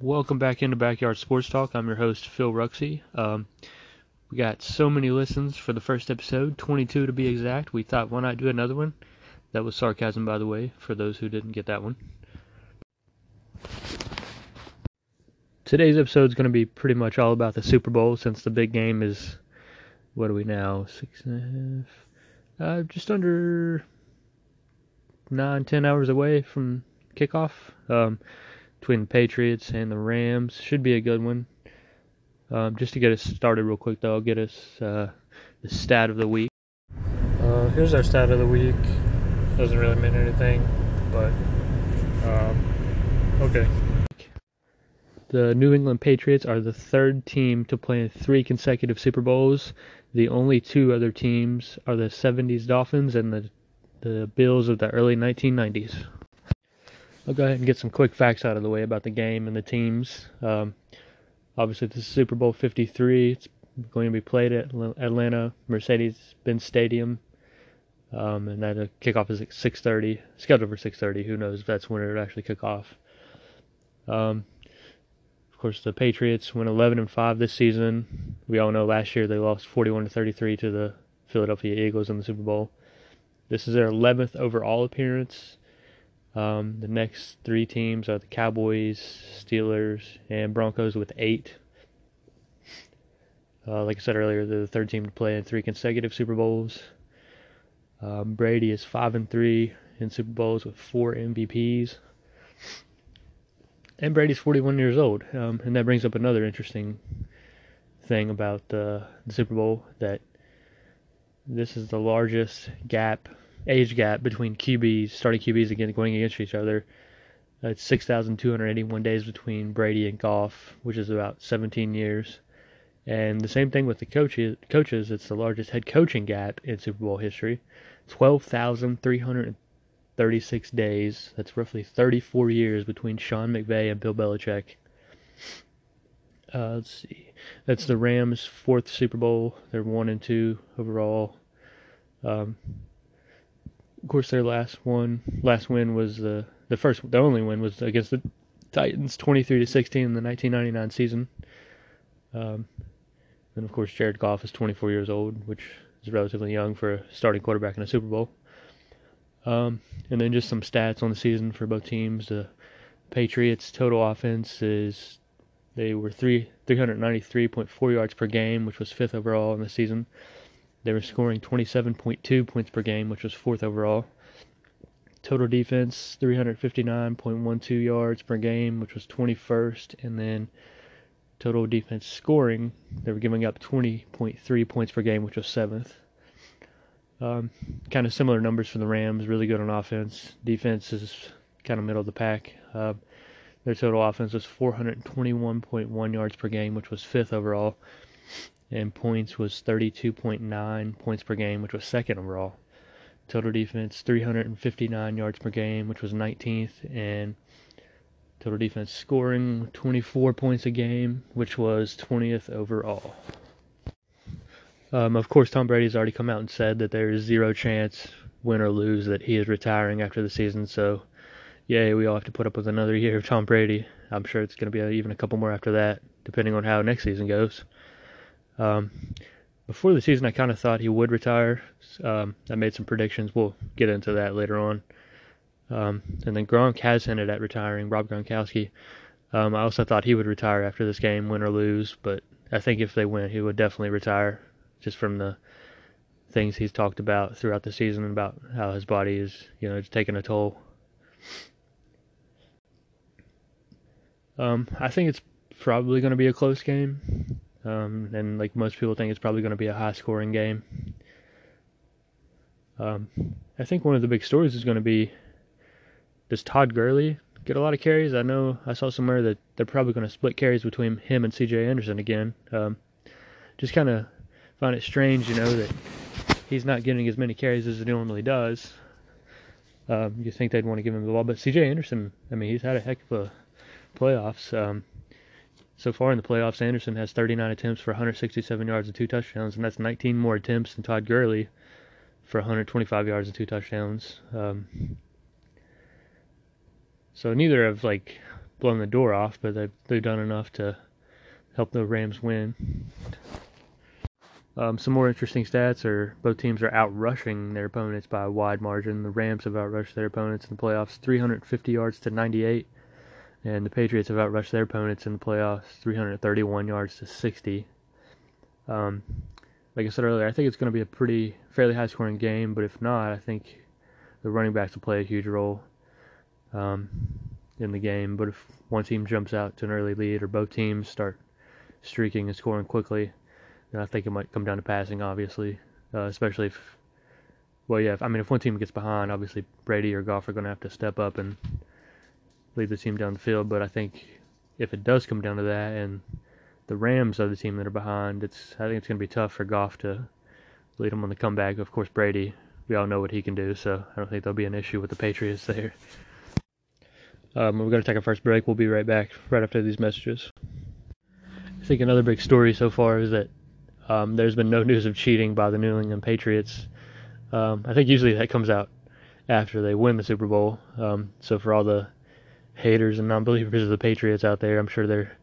Welcome back into Backyard Sports Talk. I'm your host, Phil Ruxey. Um, we got so many listens for the first episode, 22 to be exact. We thought, why not do another one? That was sarcasm, by the way, for those who didn't get that one. Today's episode is going to be pretty much all about the Super Bowl since the big game is, what are we now? Six and a half? Uh, just under nine, ten hours away from kickoff. Um, between the Patriots and the Rams. Should be a good one. Um, just to get us started real quick, though, I'll get us uh, the stat of the week. Uh, here's our stat of the week. Doesn't really mean anything, but um, okay. The New England Patriots are the third team to play in three consecutive Super Bowls. The only two other teams are the 70s Dolphins and the the Bills of the early 1990s. I'll go ahead and get some quick facts out of the way about the game and the teams. Um, obviously, this is Super Bowl 53. It's going to be played at Atlanta Mercedes-Benz Stadium, um, and that uh, kickoff is at 6:30. Scheduled for 6:30. Who knows if that's when it actually kick off. Um, of course, the Patriots went 11 and 5 this season. We all know last year they lost 41 to 33 to the Philadelphia Eagles in the Super Bowl. This is their 11th overall appearance um, the next three teams are the Cowboys, Steelers, and Broncos with eight. Uh, like I said earlier, they're the third team to play in three consecutive Super Bowls. Um, Brady is five and three in Super Bowls with four MVPs. And Brady's 41 years old, um, and that brings up another interesting thing about the Super Bowl that this is the largest gap age gap between QBs, starting QBs again going against each other. It's 6,281 days between Brady and Goff, which is about 17 years. And the same thing with the coaches. Coaches, it's the largest head coaching gap in Super Bowl history. 12,336 days. That's roughly 34 years between Sean McVay and Bill Belichick. Uh, let's see. That's the Rams' fourth Super Bowl. They're one and two overall. Um, of course, their last one, last win was the the first, the only win was against the Titans, twenty three to sixteen in the nineteen ninety nine season. Um, and of course, Jared Goff is twenty four years old, which is relatively young for a starting quarterback in a Super Bowl. Um, and then just some stats on the season for both teams. The Patriots' total offense is they were three three hundred ninety three point four yards per game, which was fifth overall in the season. They were scoring 27.2 points per game, which was fourth overall. Total defense 359.12 yards per game, which was 21st, and then total defense scoring they were giving up 20.3 points per game, which was seventh. Um, kind of similar numbers for the Rams. Really good on offense. Defense is kind of middle of the pack. Uh, their total offense was 421.1 yards per game, which was fifth overall and points was 32.9 points per game, which was second overall. Total defense 359 yards per game, which was 19th, and total defense scoring 24 points a game, which was 20th overall. Um, of course, Tom Brady's already come out and said that there is zero chance, win or lose, that he is retiring after the season. So, yay, we all have to put up with another year of Tom Brady. I'm sure it's going to be even a couple more after that, depending on how next season goes. Um, before the season, I kind of thought he would retire. Um, I made some predictions. We'll get into that later on. Um, and then Gronk has hinted at retiring. Rob Gronkowski. Um, I also thought he would retire after this game, win or lose. But I think if they win, he would definitely retire, just from the things he's talked about throughout the season about how his body is, you know, just taking a toll. Um, I think it's probably going to be a close game. Um, and like most people think, it's probably going to be a high scoring game. Um, I think one of the big stories is going to be does Todd Gurley get a lot of carries? I know I saw somewhere that they're probably going to split carries between him and C.J. Anderson again. Um, just kind of find it strange, you know, that he's not getting as many carries as he normally does. Um, you think they'd want to give him the ball, but C.J. Anderson, I mean, he's had a heck of a playoffs. Um, So far in the playoffs, Anderson has 39 attempts for 167 yards and two touchdowns, and that's 19 more attempts than Todd Gurley for 125 yards and two touchdowns. Um, so neither have like blown the door off, but they've they've done enough to help the Rams win. Um, some more interesting stats are both teams are out rushing their opponents by a wide margin. The Rams have outrushed their opponents in the playoffs 350 yards to 98, and the Patriots have outrushed their opponents in the playoffs 331 yards to 60. Um, like I said earlier, I think it's going to be a pretty fairly high scoring game, but if not, I think the running backs will play a huge role um, in the game. But if one team jumps out to an early lead or both teams start streaking and scoring quickly, then I think it might come down to passing, obviously, uh, especially if, well, yeah, if, I mean, if one team gets behind, obviously Brady or Goff are going to have to step up and lead the team down the field. But I think if it does come down to that and the Rams are the team that are behind, it's I think it's going to be tough for Goff to lead them on the comeback. Of course, Brady, we all know what he can do, so I don't think there'll be an issue with the Patriots there. Um, we're going to take our first break. We'll be right back right after these messages. I think another big story so far is that um, there's been no news of cheating by the New England Patriots. Um, I think usually that comes out after they win the Super Bowl. Um, so for all the haters and non-believers of the Patriots out there, I'm sure they're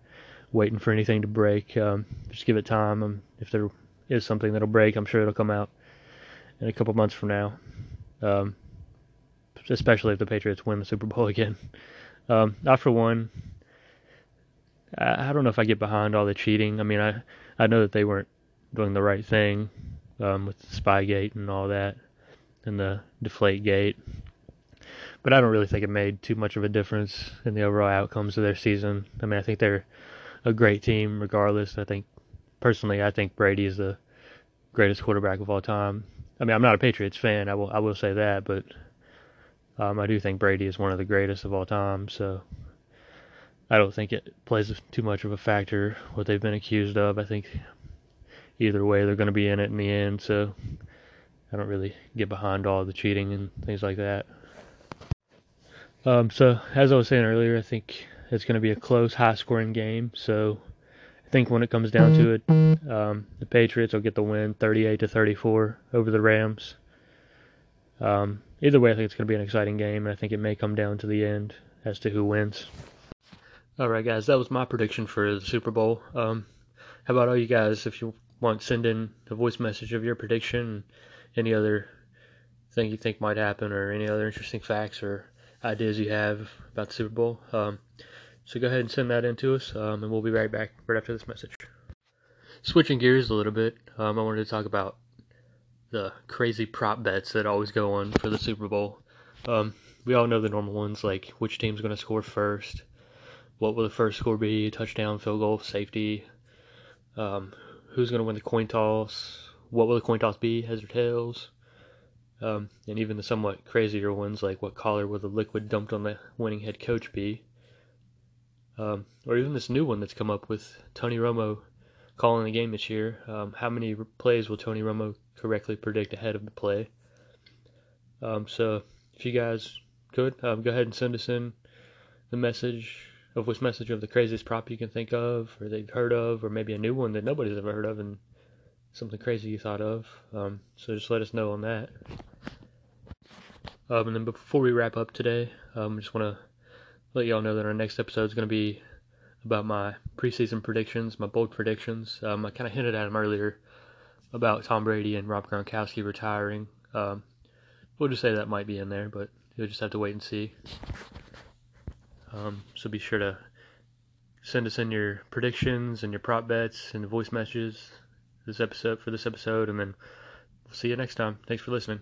waiting for anything to break. Um, just give it time. Um, if there is something that'll break, I'm sure it'll come out in a couple months from now. Um, especially if the Patriots win the Super Bowl again. Um, for one, I, I, don't know if I get behind all the cheating. I mean, I I know that they weren't doing the right thing um, with Spygate and all that, and the Deflate Gate. But I don't really think it made too much of a difference in the overall outcomes of their season. I mean, I think they're a great team regardless. I think personally, I think Brady is the greatest quarterback of all time. I mean, I'm not a Patriots fan. I will I will say that, but um, I do think Brady is one of the greatest of all time. So I don't think it plays too much of a factor what they've been accused of. I think either way they're going to be in it in the end. So I don't really get behind all the cheating and things like that. Um, so as I was saying earlier, I think it's going to be a close, high-scoring game. So I think when it comes down to it, um, the Patriots will get the win, 38 to 34 over the Rams. Um, either way, I think it's going to be an exciting game, and I think it may come down to the end as to who wins. All right, guys, that was my prediction for the Super Bowl. Um, how about all you guys? If you want, send in a voice message of your prediction, any other thing you think might happen, or any other interesting facts or ideas you have about the Super Bowl. Um, so go ahead and send that in to us, um, and we'll be right back right after this message. Switching gears a little bit, um, I wanted to talk about the crazy prop bets that always go on for the Super Bowl. Um, we all know the normal ones, like which team's going to score first, what will the first score be, touchdown, field goal, safety, um, who's going to win the coin toss, what will the coin toss be, heads or tails, um, and even the somewhat crazier ones like what color will the liquid dumped on the winning head coach be. Um, or even this new one that's come up with Tony Romo calling the game this year. Um, how many plays will Tony Romo correctly predict ahead of the play? Um, so if you guys could, um, go ahead and send us in the message of which message of the craziest prop you can think of, or they've heard of, or maybe a new one that nobody's ever heard of and something crazy you thought of. Um, so just let us know on that. Um, and then before we wrap up today, um, I just want to let y'all know that our next episode is going to be about my preseason predictions, my bold predictions. Um, I kind of hinted at them earlier about Tom Brady and Rob Gronkowski retiring. Um, we'll just say that might be in there, but you'll just have to wait and see. Um, so be sure to send us in your predictions and your prop bets and voice messages this episode for this episode, and then we'll see you next time. Thanks for listening.